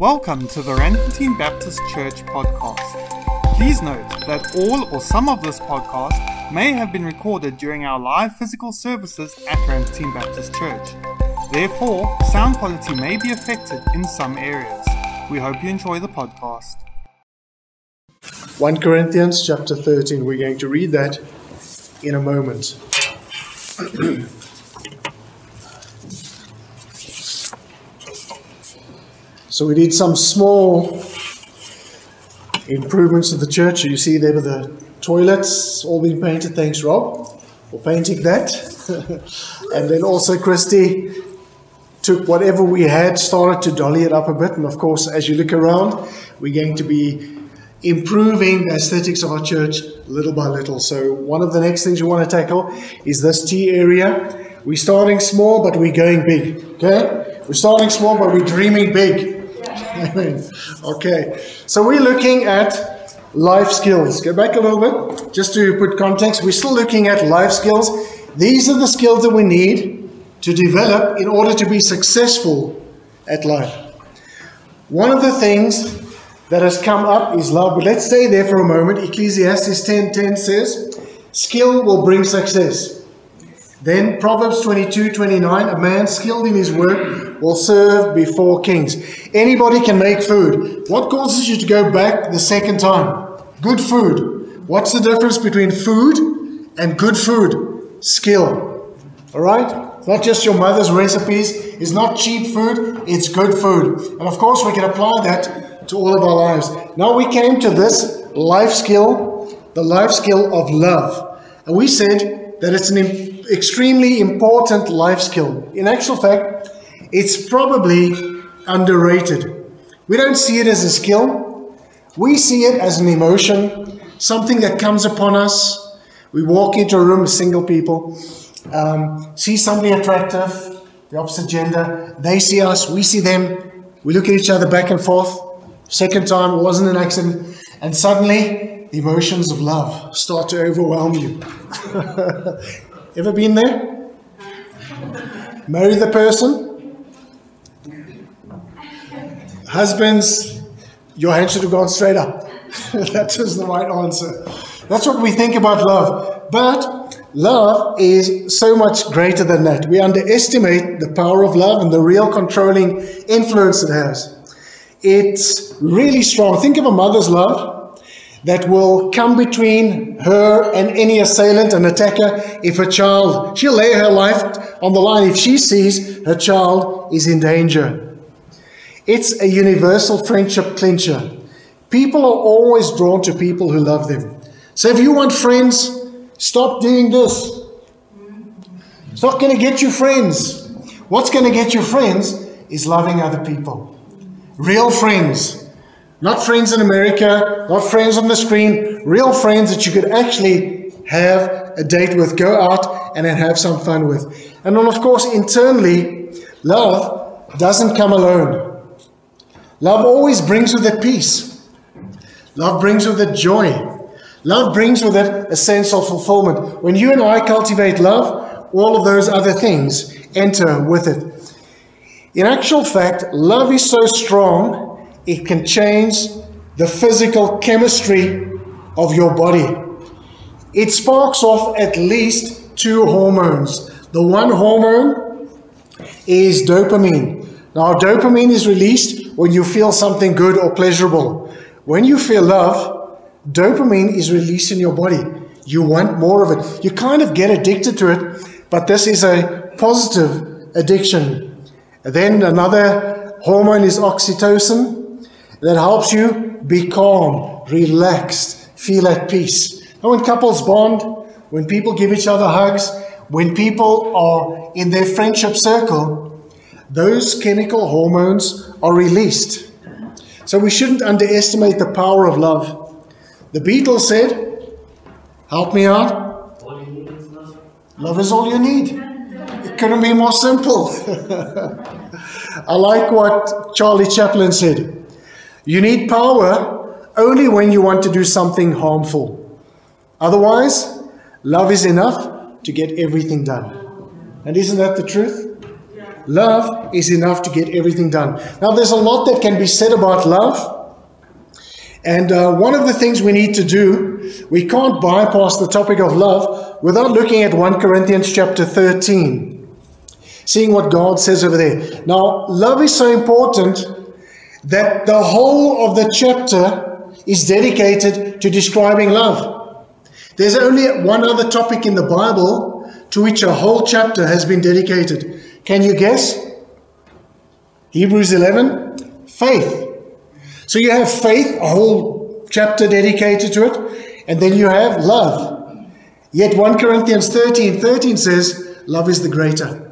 Welcome to the Randfontein Baptist Church podcast. Please note that all or some of this podcast may have been recorded during our live physical services at Randfontein Baptist Church. Therefore, sound quality may be affected in some areas. We hope you enjoy the podcast. 1 Corinthians chapter 13. We're going to read that in a moment. so we did some small improvements to the church. You see there were the toilets all been painted. Thanks, Rob, for painting that. and then also Christy took whatever we had, started to dolly it up a bit. And of course, as you look around, we're going to be improving the aesthetics of our church little by little. So, one of the next things we want to tackle is this tea area. We're starting small, but we're going big. Okay? We're starting small, but we're dreaming big. Okay. So, we're looking at life skills. Go back a little bit, just to put context. We're still looking at life skills. These are the skills that we need to develop in order to be successful at life. One of the things that has come up is love. But let's stay there for a moment. Ecclesiastes 10:10 10, says, "Skill will bring success." Then Proverbs 22:29, "A man skilled in his work will serve before kings." Anybody can make food. What causes you to go back the second time? Good food. What's the difference between food and good food? Skill. All right? not just your mother's recipes. It's not cheap food. It's good food. And of course, we can apply that to all of our lives. Now we came to this life skill, the life skill of love. And we said that it's an extremely important life skill. In actual fact, it's probably underrated. We don't see it as a skill. We see it as an emotion, something that comes upon us. We walk into a room with single people um, see somebody attractive, the opposite gender, they see us, we see them, we look at each other back and forth. Second time, it wasn't an accident, and suddenly the emotions of love start to overwhelm you. Ever been there? Marry the person? Husbands, your hand should have gone straight up. that is the right answer. That's what we think about love. But Love is so much greater than that. We underestimate the power of love and the real controlling influence it has. It's really strong. Think of a mother's love that will come between her and any assailant and attacker if her child, she'll lay her life on the line if she sees her child is in danger. It's a universal friendship clincher. People are always drawn to people who love them. So if you want friends, Stop doing this. It's not going to get you friends. What's going to get you friends is loving other people. Real friends. Not friends in America, not friends on the screen, real friends that you could actually have a date with, go out and then have some fun with. And then, of course, internally, love doesn't come alone. Love always brings with it peace. Love brings with it joy. Love brings with it a sense of fulfillment. When you and I cultivate love, all of those other things enter with it. In actual fact, love is so strong, it can change the physical chemistry of your body. It sparks off at least two hormones. The one hormone is dopamine. Now, dopamine is released when you feel something good or pleasurable. When you feel love, Dopamine is released in your body. You want more of it. You kind of get addicted to it, but this is a positive addiction. then another hormone is oxytocin that helps you be calm, relaxed, feel at peace. And when couples bond, when people give each other hugs, when people are in their friendship circle, those chemical hormones are released. So we shouldn't underestimate the power of love. The Beatles said, Help me out. Love is all you need. It couldn't be more simple. I like what Charlie Chaplin said. You need power only when you want to do something harmful. Otherwise, love is enough to get everything done. And isn't that the truth? love is enough to get everything done. Now, there's a lot that can be said about love. And uh, one of the things we need to do, we can't bypass the topic of love without looking at 1 Corinthians chapter 13, seeing what God says over there. Now, love is so important that the whole of the chapter is dedicated to describing love. There's only one other topic in the Bible to which a whole chapter has been dedicated. Can you guess? Hebrews 11 faith. So you have faith, a whole chapter dedicated to it, and then you have love. Yet 1 Corinthians 13 13 says, Love is the greater.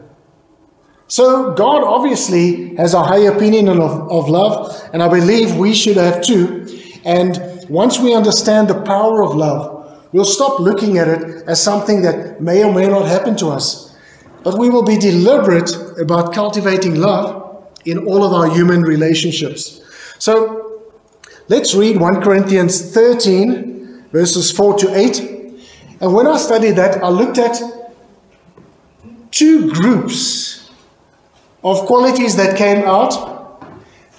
So God obviously has a high opinion of, of love, and I believe we should have too. And once we understand the power of love, we'll stop looking at it as something that may or may not happen to us. But we will be deliberate about cultivating love in all of our human relationships. So Let's read 1 Corinthians 13, verses 4 to 8. And when I studied that, I looked at two groups of qualities that came out.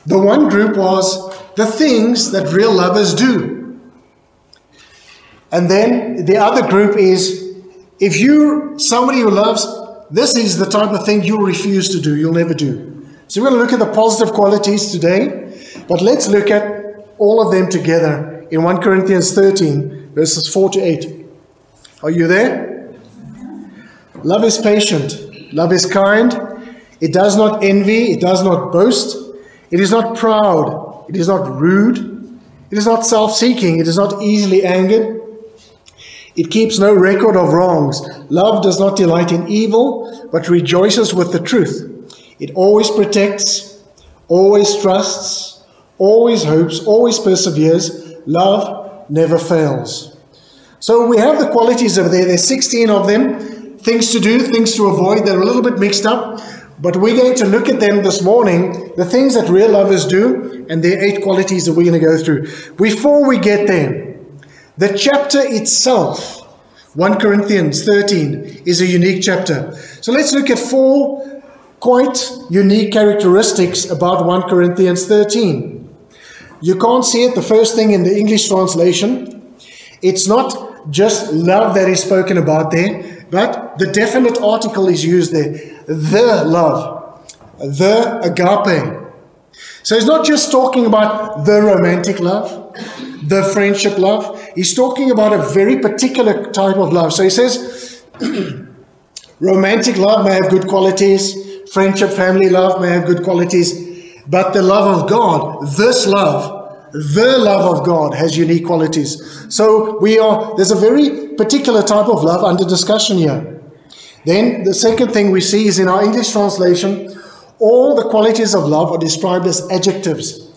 The one group was the things that real lovers do. And then the other group is if you're somebody who loves, this is the type of thing you'll refuse to do, you'll never do. So we're going to look at the positive qualities today, but let's look at all of them together in 1 Corinthians 13, verses 4 to 8. Are you there? Love is patient, love is kind, it does not envy, it does not boast, it is not proud, it is not rude, it is not self seeking, it is not easily angered. It keeps no record of wrongs. Love does not delight in evil, but rejoices with the truth. It always protects, always trusts, always hopes, always perseveres, love never fails. So we have the qualities over there. There's 16 of them. Things to do, things to avoid. They're a little bit mixed up. But we're going to look at them this morning, the things that real lovers do, and there are eight qualities that we're going to go through. Before we get there, the chapter itself, 1 Corinthians 13, is a unique chapter. So let's look at four quite unique characteristics about 1 Corinthians 13. You can't see it, the first thing in the English translation. It's not just love that is spoken about there, but the definite article is used there. The love, the agape. So he's not just talking about the romantic love, the friendship love. He's talking about a very particular type of love. So he says, romantic love may have good qualities, friendship, family love may have good qualities, but the love of God, this love, the love of God has unique qualities. So we are, there's a very particular type of love under discussion here. Then the second thing we see is in our English translation, all the qualities of love are described as adjectives.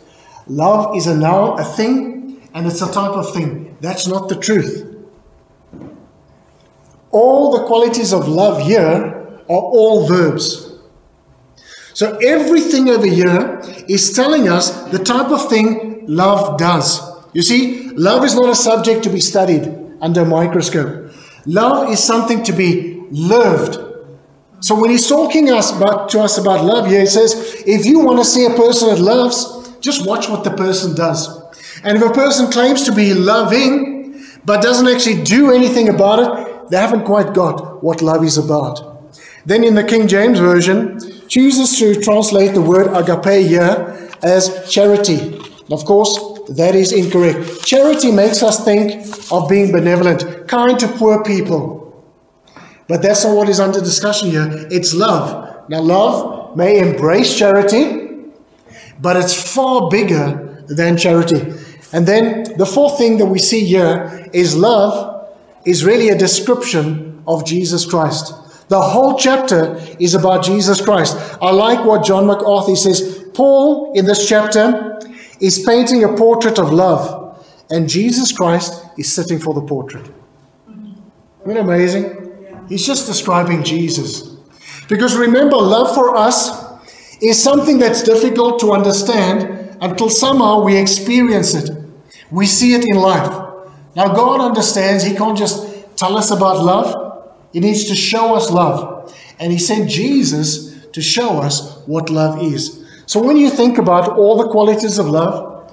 Love is a noun, a thing, and it's a type of thing. That's not the truth. All the qualities of love here are all verbs. So everything over here is telling us the type of thing love does. You see, love is not a subject to be studied under a microscope. Love is something to be lived. So when he's talking us about, to us about love here, he says, if you want to see a person that loves, just watch what the person does. And if a person claims to be loving, but doesn't actually do anything about it, they haven't quite got what love is about. Then in the King James Version, chooses to translate the word agape here as charity. Of course, that is incorrect. Charity makes us think of being benevolent, kind to poor people. But that's not what is under discussion here. It's love. Now, love may embrace charity, but it's far bigger than charity. And then the fourth thing that we see here is love is really a description of Jesus Christ. The whole chapter is about Jesus Christ. I like what John MacArthur says. Paul, in this chapter, is painting a portrait of love, and Jesus Christ is sitting for the portrait. Isn't amazing? He's just describing Jesus. Because remember, love for us is something that's difficult to understand until somehow we experience it. We see it in life. Now, God understands, He can't just tell us about love. He needs to show us love. And he sent Jesus to show us what love is. So when you think about all the qualities of love,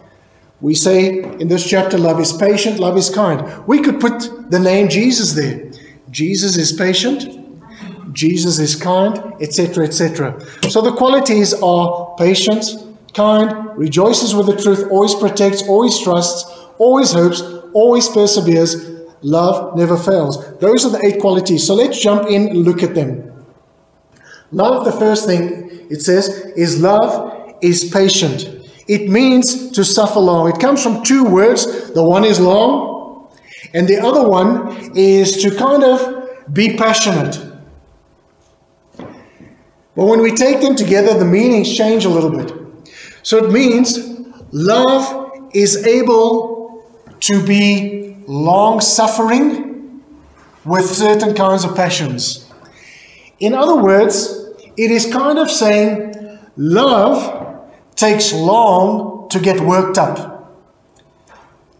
we say in this chapter, love is patient, love is kind. We could put the name Jesus there. Jesus is patient, Jesus is kind, etc., etc. So the qualities are patience, kind, rejoices with the truth, always protects, always trusts, always hopes, always perseveres, love never fails. Those are the eight qualities. So let's jump in and look at them. Love, the first thing it says, is love is patient. It means to suffer long. It comes from two words. The one is long, and the other one is to kind of be passionate. But when we take them together, the meanings change a little bit. So it means love is able to be long suffering with certain kinds of passions. In other words, it is kind of saying love takes long to get worked up.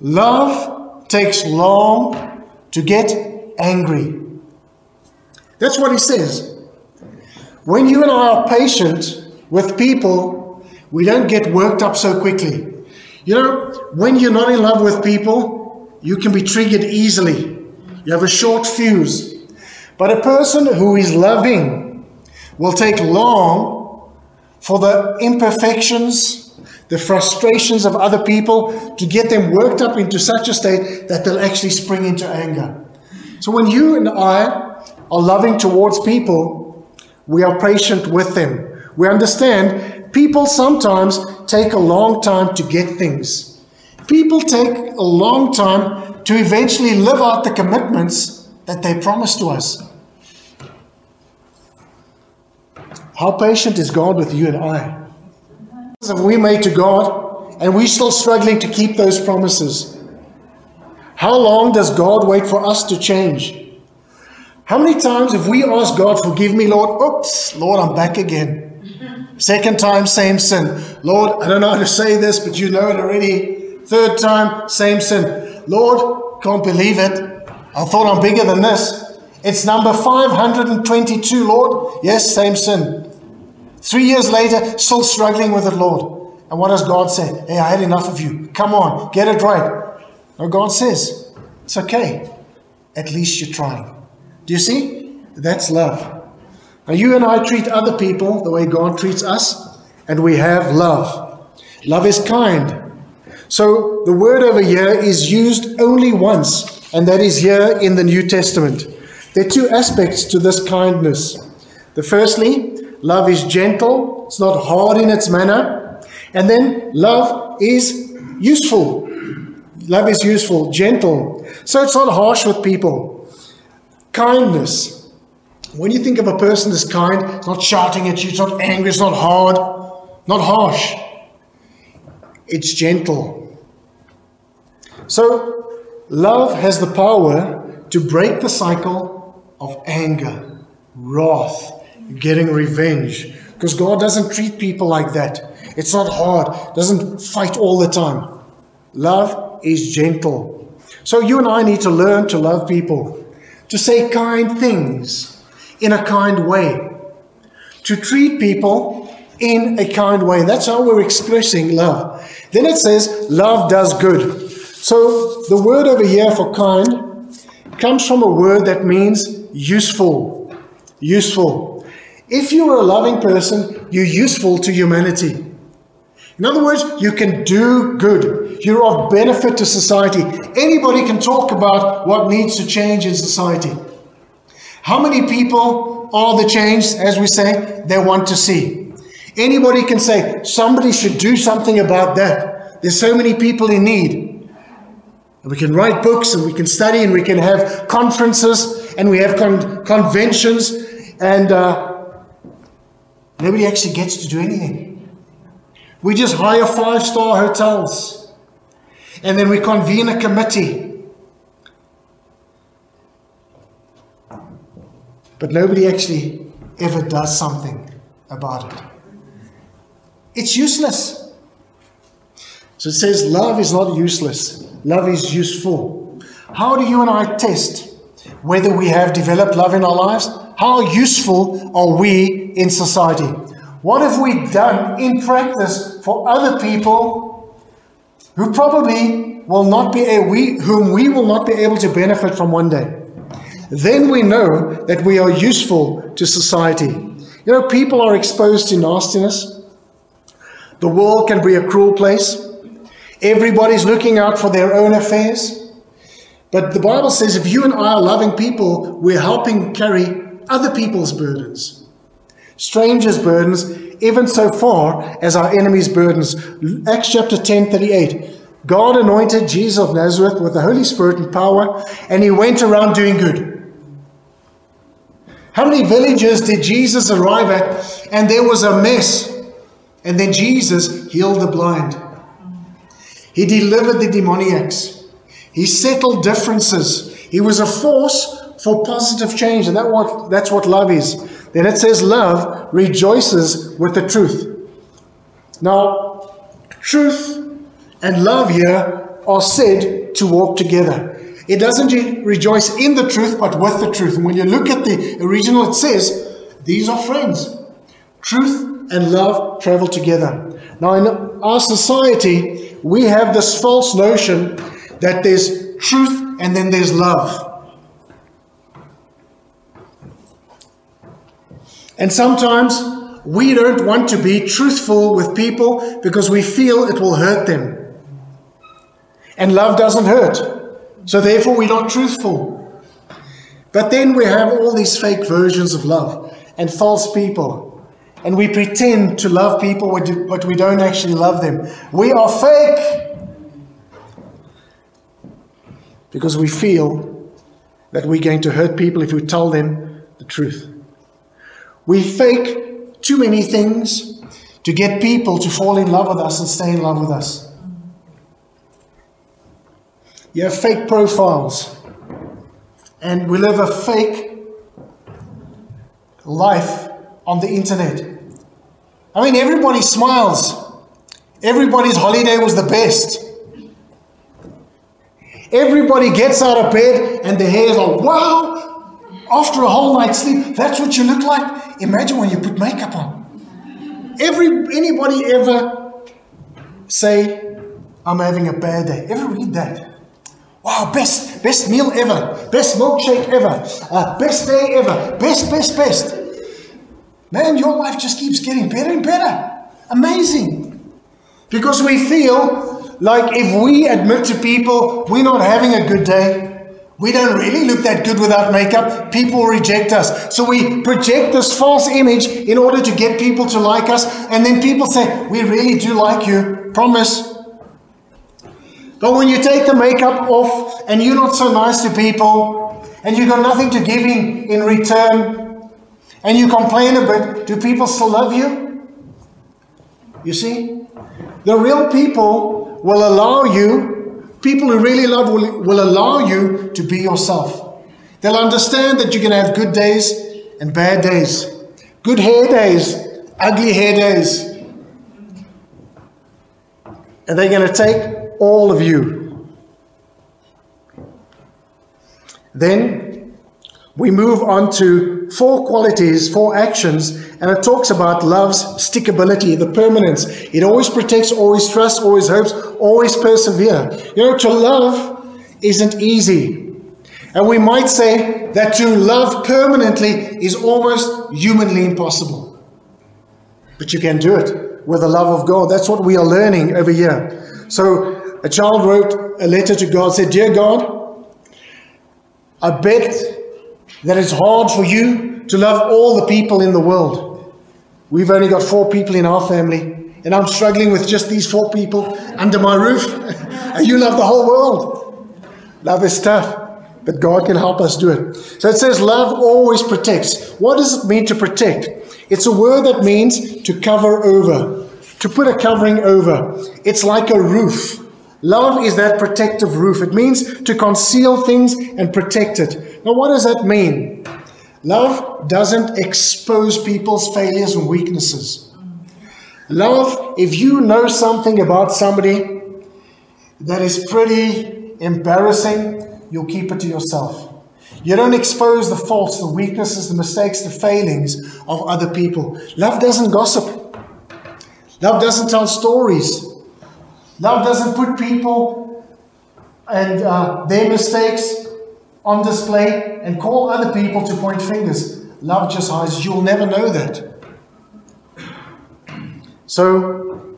Love takes long to get angry. That's what he says. When you and I are patient with people, we don't get worked up so quickly. You know, when you're not in love with people, you can be triggered easily. You have a short fuse. But a person who is loving, will take long for the imperfections, the frustrations of other people to get them worked up into such a state that they'll actually spring into anger. So when you and I are loving towards people, we are patient with them. We understand people sometimes take a long time to get things. People take a long time to eventually live out the commitments that they promise to us. How patient is God with you and I? Have we made to God and we're still struggling to keep those promises? How long does God wait for us to change? How many times have we asked God, forgive me, Lord? Oops, Lord, I'm back again. Second time, same sin. Lord, I don't know how to say this, but you know it already. Third time, same sin. Lord, can't believe it. I thought I'm bigger than this. It's number 522, Lord. Yes, same sin. Three years later, still struggling with it, Lord. And what does God say? Hey, I had enough of you. Come on, get it right. No, God says, it's okay. At least you're trying. Do you see? That's love. Now, you and I treat other people the way God treats us, and we have love. Love is kind. So, the word over here is used only once, and that is here in the New Testament. There are two aspects to this kindness. The firstly, Love is gentle, it's not hard in its manner. And then love is useful. Love is useful, gentle. So it's not harsh with people. Kindness. When you think of a person that's kind, it's not shouting at you, it's not angry, it's not hard, not harsh. It's gentle. So, love has the power to break the cycle of anger, wrath, getting revenge. Because God doesn't treat people like that. It's not hard, doesn't fight all the time. Love is gentle. So you and I need to learn to love people, to say kind things in a kind way, to treat people in a kind way. That's how we're expressing love. Then it says, love does good. So the word over here for kind comes from a word that means useful. Useful. If you are a loving person, you're useful to humanity. In other words, you can do good. You're of benefit to society. Anybody can talk about what needs to change in society. How many people are the change, as we say, they want to see? Anybody can say, somebody should do something about that. There's so many people in need. And we can write books and we can study and we can have conferences and we have con- conventions and uh, Nobody actually gets to do anything. We just hire five star hotels and then we convene a committee. But nobody actually ever does something about it. It's useless. So it says love is not useless, love is useful. How do you and I test whether we have developed love in our lives? how useful are we in society? What have we done in practice for other people who probably will not be a, we, whom we will not be able to benefit from one day? Then we know that we are useful to society. You know, people are exposed to nastiness. The world can be a cruel place. Everybody's looking out for their own affairs. But the Bible says if you and I are loving people, we're helping carry other people's burdens, strangers' burdens, even so far as our enemies' burdens. Acts chapter 10 38. God anointed Jesus of Nazareth with the Holy Spirit and power, and he went around doing good. How many villages did Jesus arrive at and there was a mess? And then Jesus healed the blind. He delivered the demoniacs. He settled differences. He was a force for positive change, and that what, that's what love is. Then it says, Love rejoices with the truth. Now, truth and love here are said to walk together. It doesn't rejoice in the truth, but with the truth. And when you look at the original, it says, These are friends. Truth and love travel together. Now, in our society, we have this false notion that there's truth and then there's love. And sometimes we don't want to be truthful with people because we feel it will hurt them. And love doesn't hurt. So therefore, we're not truthful. But then we have all these fake versions of love and false people. And we pretend to love people, but we don't actually love them. We are fake because we feel that we're going to hurt people if we tell them the truth. We fake too many things to get people to fall in love with us and stay in love with us. You have fake profiles, and we live a fake life on the internet. I mean, everybody smiles. Everybody's holiday was the best. Everybody gets out of bed and the hair is like, wow, after a whole night's sleep, that's what you look like. Imagine when you put makeup on. Every anybody ever say, I'm having a bad day? Ever read that? Wow, best best meal ever, best milkshake ever, uh, best day ever, best best best. Man, your life just keeps getting better and better. Amazing. Because we feel like if we admit to people we're not having a good day, we don't really look that good without makeup. People reject us. So we project this false image in order to get people to like us. And then people say, We really do like you. Promise. But when you take the makeup off and you're not so nice to people and you've got nothing to give in, in return and you complain a bit, do people still love you? You see? The real people will allow you People who really love will, will allow you to be yourself. They'll understand that you're going to have good days and bad days, good hair days, ugly hair days. And they're going to take all of you. Then we move on to four qualities, four actions, and it talks about love's stickability, the permanence. It always protects, always trusts, always hopes, always persevere. You know, to love isn't easy. And we might say that to love permanently is almost humanly impossible. But you can do it with the love of God. That's what we are learning over here. So a child wrote a letter to God, said, Dear God, I bet that it's hard for you to love all the people in the world. We've only got four people in our family, and I'm struggling with just these four people under my roof. and you love the whole world. Love is tough, but God can help us do it. So it says, Love always protects. What does it mean to protect? It's a word that means to cover over, to put a covering over. It's like a roof. Love is that protective roof. It means to conceal things and protect it. Now, what does that mean? Love doesn't expose people's failures and weaknesses. Love, if you know something about somebody that is pretty embarrassing, you'll keep it to yourself. You don't expose the faults, the weaknesses, the mistakes, the failings of other people. Love doesn't gossip. Love doesn't tell stories. Love doesn't put people and uh, their mistakes on display and call other people to point fingers. Love just hides. You'll never know that. So,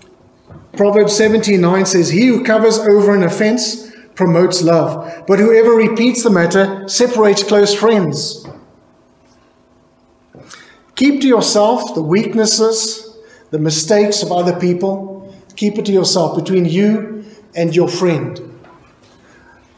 Proverbs 17:9 says, He who covers over an offense promotes love, but whoever repeats the matter separates close friends. Keep to yourself the weaknesses, the mistakes of other people. Keep it to yourself between you and your friend.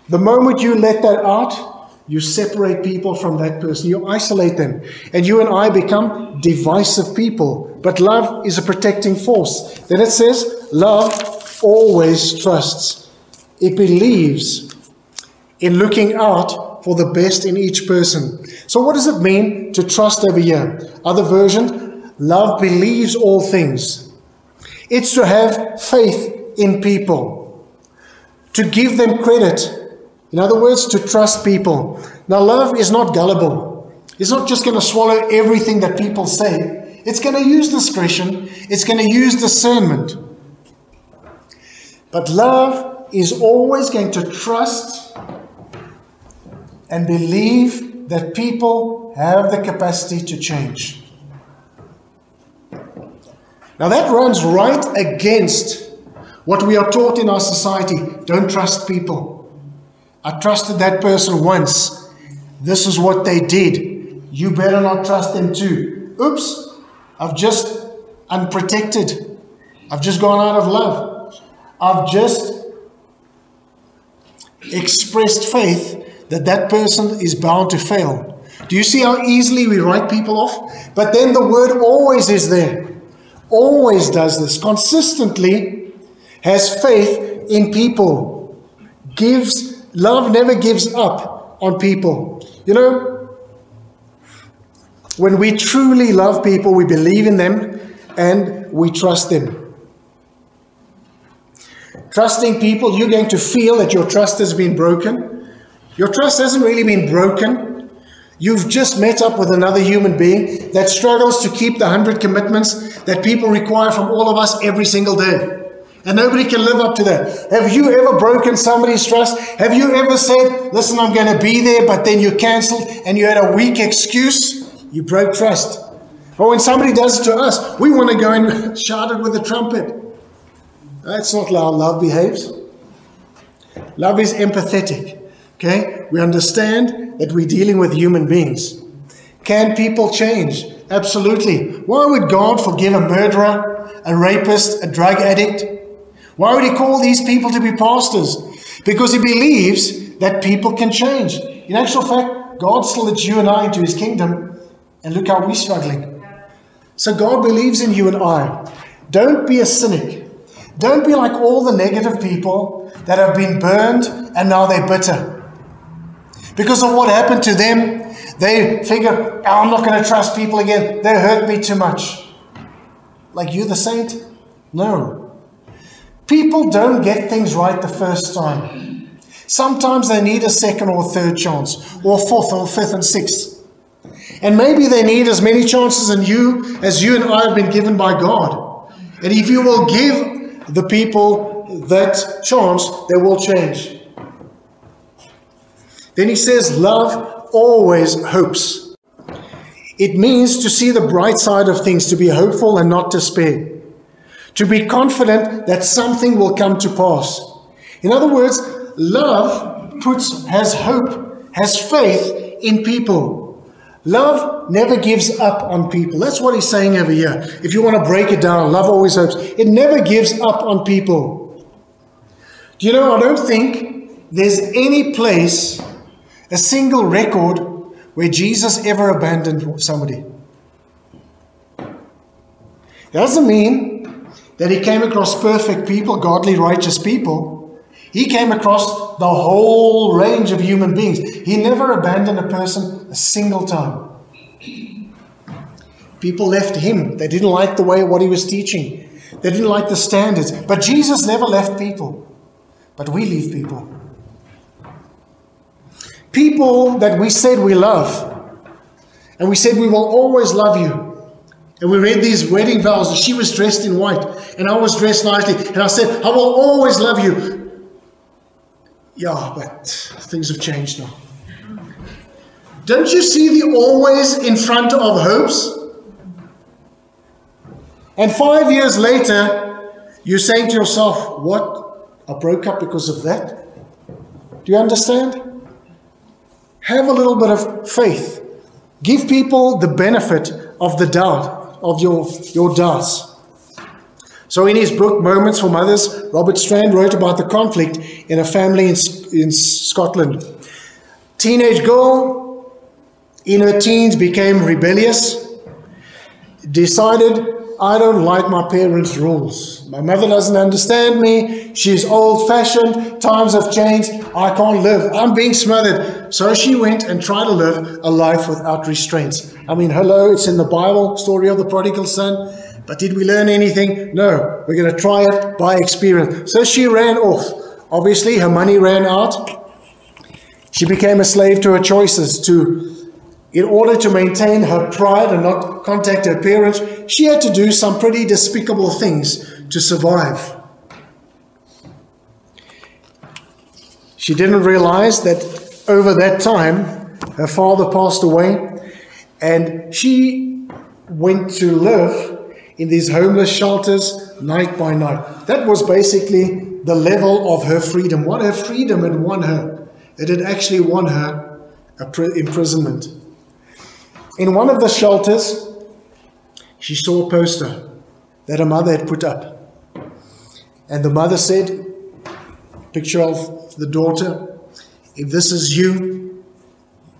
The moment you let that out, you separate people from that person, you isolate them, and you and I become divisive people. But love is a protecting force. Then it says, Love always trusts, it believes in looking out for the best in each person. So, what does it mean to trust over here? Other version, love believes all things. It's to have faith in people, to give them credit in other words, to trust people. Now, love is not gullible. It's not just going to swallow everything that people say. It's going to use discretion. It's going to use discernment. But love is always going to trust and believe that people have the capacity to change. Now, that runs right against what we are taught in our society. Don't trust people. I trusted that person once. This is what they did. You better not trust them too. Oops, I've just unprotected. I've just gone out of love. I've just expressed faith that that person is bound to fail. Do you see how easily we write people off? But then the word always is there. Always does this. Consistently has faith in people. Gives Love never gives up on people. You know, when we truly love people, we believe in them and we trust them. Trusting people, you're going to feel that your trust has been broken. Your trust hasn't really been broken. You've just met up with another human being that struggles to keep the hundred commitments that people require from all of us every single day. And nobody can live up to that. Have you ever broken somebody's trust? Have you ever said, listen, I'm going to be there, but then you cancelled and you had a weak excuse? You broke trust. Or when somebody does it to us, we want to go and shout it with a trumpet. That's not how love behaves. Love is empathetic. Okay? We understand that we're dealing with human beings. Can people change? Absolutely. Why would God forgive a murderer, a rapist, a drug addict? Why would he call these people to be pastors? Because he believes that people can change. In actual fact, God still lets you and I into his kingdom, and look how we're struggling. So God believes in you and I. Don't be a cynic. Don't be like all the negative people that have been burned and now they're bitter. Because of what happened to them, they figure, oh, I'm not going to trust people again. They hurt me too much. Like you, the saint? No. People don't get things right the first time. Sometimes they need a second or third chance, or fourth or fifth and sixth. And maybe they need as many chances in you as you and I have been given by God. And if you will give the people that chance, they will change. Then he says, Love always hopes. It means to see the bright side of things, to be hopeful and not despair to be confident that something will come to pass. In other words, love puts has hope, has faith in people. Love never gives up on people. That's what he's saying over here. If you want to break it down, love always hopes. It never gives up on people. Do you know, I don't think there's any place, a single record, where Jesus ever abandoned somebody. It doesn't mean that he came across perfect people, godly, righteous people. He came across the whole range of human beings. He never abandoned a person a single time. People left him. They didn't like the way what he was teaching. They didn't like the standards. But Jesus never left people. But we leave people. People that we said we love, and we said we will always love you. And we read these wedding vows, and she was dressed in white, and I was dressed nicely, and I said, I will always love you. Yeah, but things have changed now. Don't you see the always in front of hopes? And five years later, you're saying to yourself, What? I broke up because of that? Do you understand? Have a little bit of faith. Give people the benefit of the doubt, of your, your doubts. So, in his book, Moments for Mothers, Robert Strand wrote about the conflict in a family in, in Scotland. Teenage girl in her teens became rebellious, decided I don't like my parents' rules. My mother doesn't understand me. She's old fashioned. Times have changed. I can't live. I'm being smothered. So she went and tried to live a life without restraints. I mean, hello, it's in the Bible, story of the prodigal son. But did we learn anything? No. We're going to try it by experience. So she ran off. Obviously, her money ran out. She became a slave to her choices, to in order to maintain her pride and not contact her parents, she had to do some pretty despicable things to survive. She didn't realize that over that time, her father passed away, and she went to live in these homeless shelters night by night. That was basically the level of her freedom. What her freedom had won her. It had actually won her imprisonment. In one of the shelters, she saw a poster that her mother had put up. And the mother said, picture of the daughter, if this is you,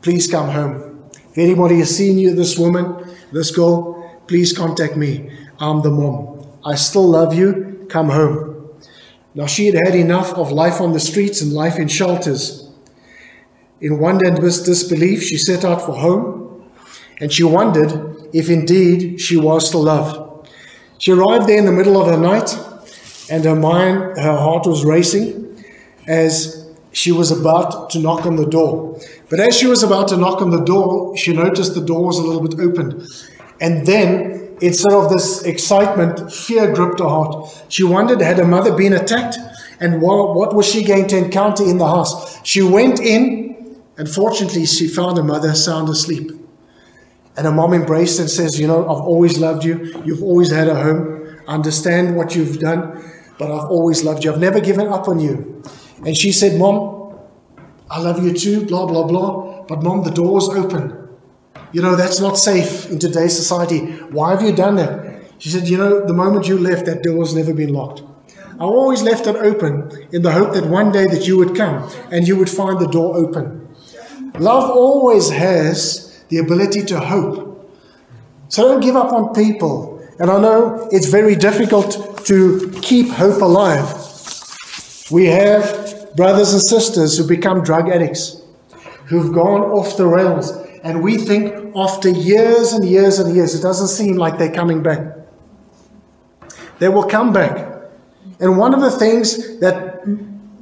please come home. If anybody has seen you, this woman, this girl, please contact me. I'm the mom. I still love you. Come home. Now, she had had enough of life on the streets and life in shelters. In wonder and disbelief, she set out for home and she wondered if indeed she was still loved. She arrived there in the middle of the night, and her mind, her heart was racing as she was about to knock on the door. But as she was about to knock on the door, she noticed the door was a little bit open. And then, instead of this excitement, fear gripped her heart. She wondered, had her mother been attacked? And what, what was she going to encounter in the house? She went in, and fortunately, she found her mother sound asleep. And her mom embraced and says, You know, I've always loved you. You've always had a home. I understand what you've done, but I've always loved you. I've never given up on you. And she said, Mom, I love you too, blah, blah, blah. But mom, the door's open. You know, that's not safe in today's society. Why have you done that? She said, You know, the moment you left, that door door's never been locked. I always left it open in the hope that one day that you would come and you would find the door open. Love always has the ability to hope. So don't give up on people. And I know it's very difficult to keep hope alive. We have brothers and sisters who become drug addicts, who've gone off the rails. And we think after years and years and years, it doesn't seem like they're coming back. They will come back. And one of the things that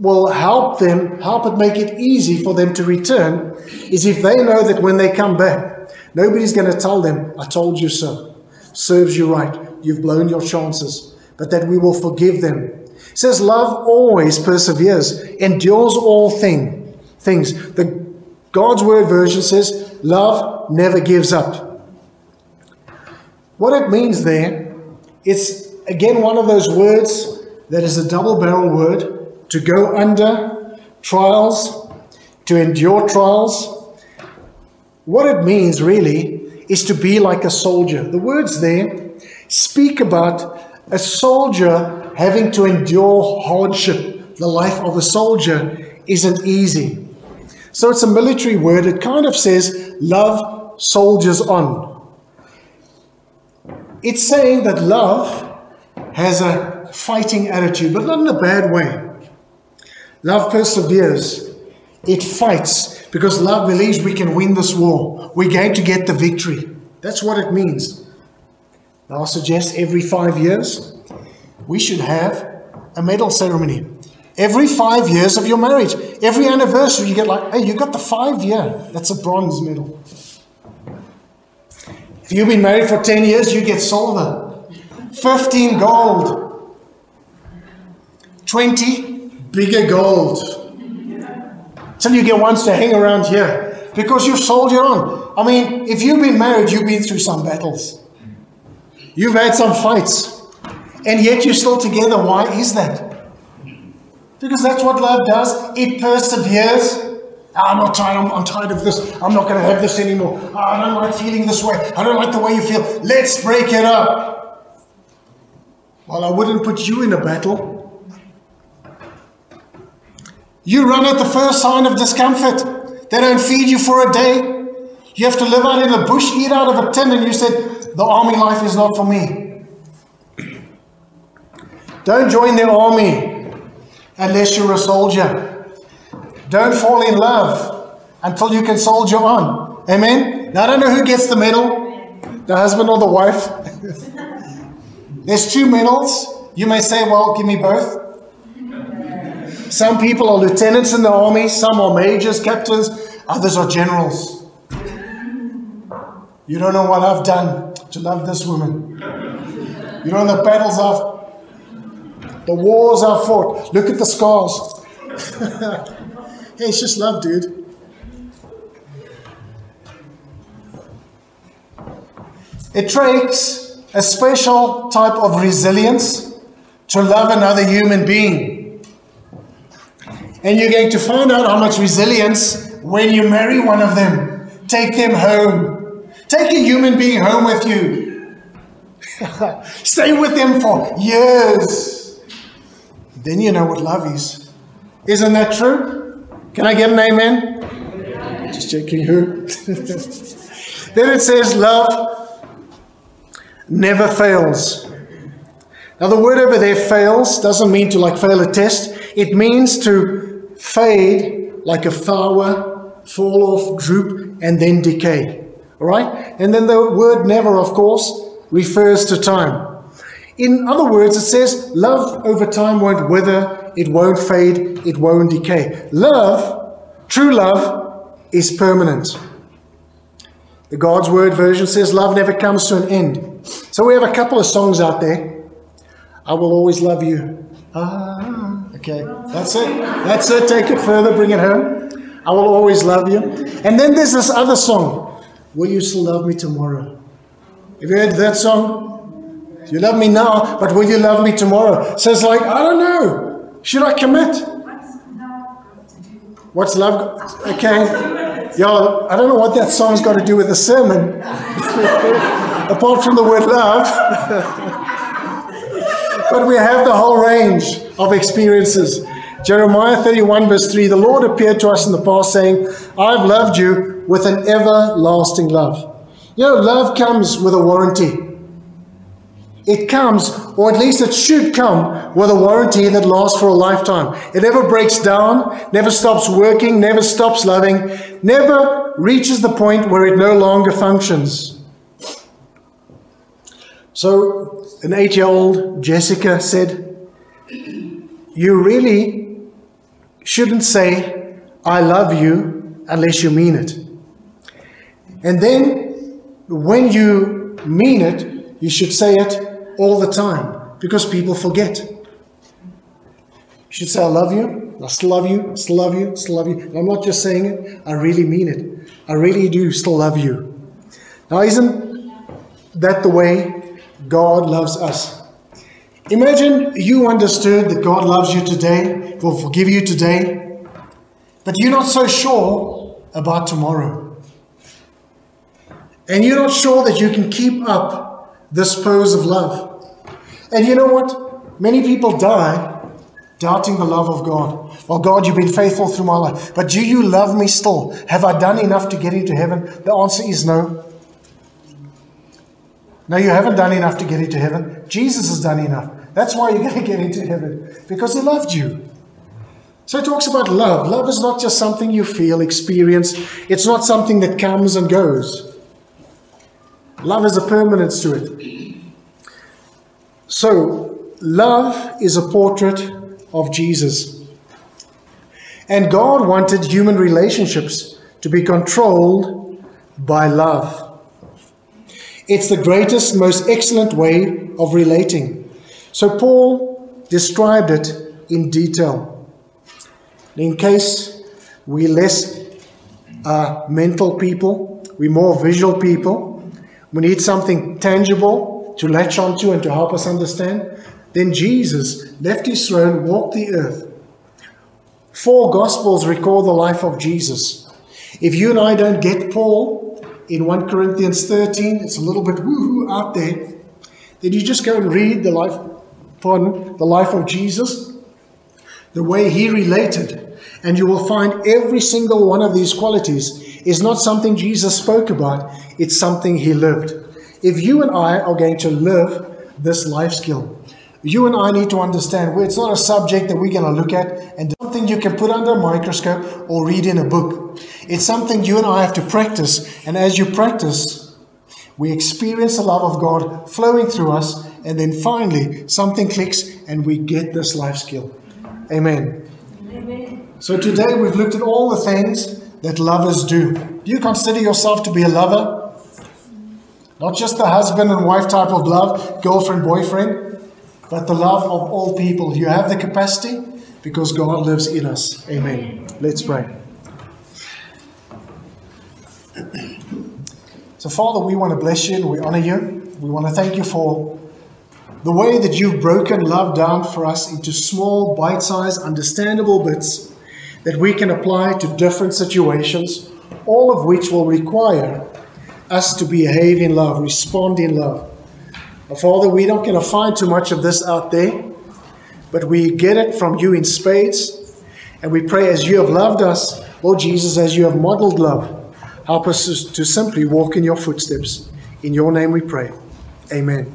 will help them, help it make it easy for them to return, is if they know that when they come back, nobody's going to tell them, I told you so. Serves you right. You've blown your chances. But that we will forgive them. It says, Love always perseveres, endures all thing, things. The God's Word version says, Love never gives up. What it means there, it's again one of those words that is a double barrel word to go under trials, to endure trials. What it means really is to be like a soldier. The words there speak about a soldier having to endure hardship. The life of a soldier isn't easy. So it's a military word. It kind of says, love soldiers on. It's saying that love has a fighting attitude, but not in a bad way. Love perseveres. It fights because love believes we can win this war. We're going to get the victory. That's what it means. Now, I suggest every five years we should have a medal ceremony. Every five years of your marriage, every anniversary, you get like, hey, you got the five year. That's a bronze medal. If you've been married for 10 years, you get silver. 15 gold. 20 bigger gold. Till you get ones to hang around here because you've soldiered on. I mean, if you've been married, you've been through some battles. You've had some fights. And yet you're still together. Why is that? Because that's what love does. It perseveres. Ah, I'm not tired. I'm, I'm tired of this. I'm not going to have this anymore. Oh, I don't like feeling this way. I don't like the way you feel. Let's break it up. Well, I wouldn't put you in a battle. You run at the first sign of discomfort. They don't feed you for a day. You have to live out in the bush, eat out of a tin, and you said, The army life is not for me. Don't join the army unless you're a soldier. Don't fall in love until you can soldier on. Amen? Now, I don't know who gets the medal, the husband or the wife. There's two medals. You may say, well, give me both. Some people are lieutenants in the army, some are majors, captains, others are generals. You don't know what I've done to love this woman. You don't know the battles I've the wars are fought. Look at the scars. hey, it's just love, dude. It takes a special type of resilience to love another human being. And you're going to find out how much resilience when you marry one of them. Take them home. Take a human being home with you. Stay with them for years. Then you know what love is. Isn't that true? Can I get an amen? Just checking who. then it says, love never fails. Now, the word over there, fails, doesn't mean to like fail a test. It means to fade like a flower, fall off, droop, and then decay. All right? And then the word never, of course, refers to time. In other words, it says love over time won't wither, it won't fade, it won't decay. Love, true love, is permanent. The God's Word version says love never comes to an end. So we have a couple of songs out there. I will always love you. Ah, okay, that's it. That's it. Take it further, bring it home. I will always love you. And then there's this other song. Will you still love me tomorrow? Have you heard that song? You love me now, but will you love me tomorrow? So it's like, I don't know. Should I commit? What's love? Okay. Y'all, I don't know what that song's got to do with the sermon, apart from the word love. but we have the whole range of experiences. Jeremiah 31, verse 3 The Lord appeared to us in the past, saying, I've loved you with an everlasting love. You know, love comes with a warranty. It comes, or at least it should come, with a warranty that lasts for a lifetime. It never breaks down, never stops working, never stops loving, never reaches the point where it no longer functions. So, an eight year old Jessica said, You really shouldn't say, I love you, unless you mean it. And then, when you mean it, you should say it all the time because people forget. You should say, I love you, I still love you, I still love you, I still love you. And I'm not just saying it, I really mean it. I really do still love you. Now, isn't that the way God loves us? Imagine you understood that God loves you today, will forgive you today, but you're not so sure about tomorrow. And you're not sure that you can keep up this pose of love. And you know what? Many people die doubting the love of God. Well, God, you've been faithful through my life, but do you love me still? Have I done enough to get into heaven? The answer is no. No, you haven't done enough to get into heaven. Jesus has done enough. That's why you're going to get into heaven, because He loved you. So it talks about love. Love is not just something you feel, experience, it's not something that comes and goes. Love has a permanence to it. So, love is a portrait of Jesus. And God wanted human relationships to be controlled by love. It's the greatest, most excellent way of relating. So Paul described it in detail. In case we less uh, mental people, we're more visual people, we need something tangible to latch onto and to help us understand. Then Jesus left his throne, walked the earth. Four Gospels record the life of Jesus. If you and I don't get Paul in 1 Corinthians 13, it's a little bit woohoo out there, then you just go and read the life, pardon, the life of Jesus, the way he related, and you will find every single one of these qualities is not something Jesus spoke about, it's something he lived. If you and I are going to live this life skill, you and I need to understand where it's not a subject that we're going to look at and something you can put under a microscope or read in a book. It's something you and I have to practice. And as you practice, we experience the love of God flowing through us. And then finally, something clicks and we get this life skill. Amen. Amen. So today we've looked at all the things that lovers do. Do you consider yourself to be a lover? Not just the husband and wife type of love, girlfriend, boyfriend but the love of all people. You have the capacity because God lives in us. Amen. Let's pray. So, Father, we want to bless you and we honor you. We want to thank you for the way that you've broken love down for us into small, bite sized, understandable bits that we can apply to different situations, all of which will require us to behave in love, respond in love. Father, we're not going to find too much of this out there, but we get it from you in spades. And we pray as you have loved us, Lord Jesus, as you have modeled love, help us to simply walk in your footsteps. In your name we pray. Amen.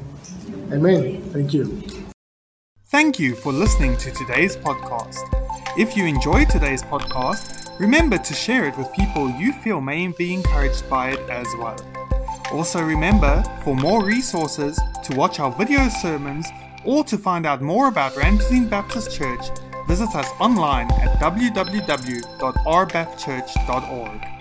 Amen. Thank you. Thank you for listening to today's podcast. If you enjoyed today's podcast, remember to share it with people you feel may be encouraged by it as well. Also remember, for more resources, to watch our video sermons, or to find out more about Ramsden Baptist Church, visit us online at www.rbapchurch.org.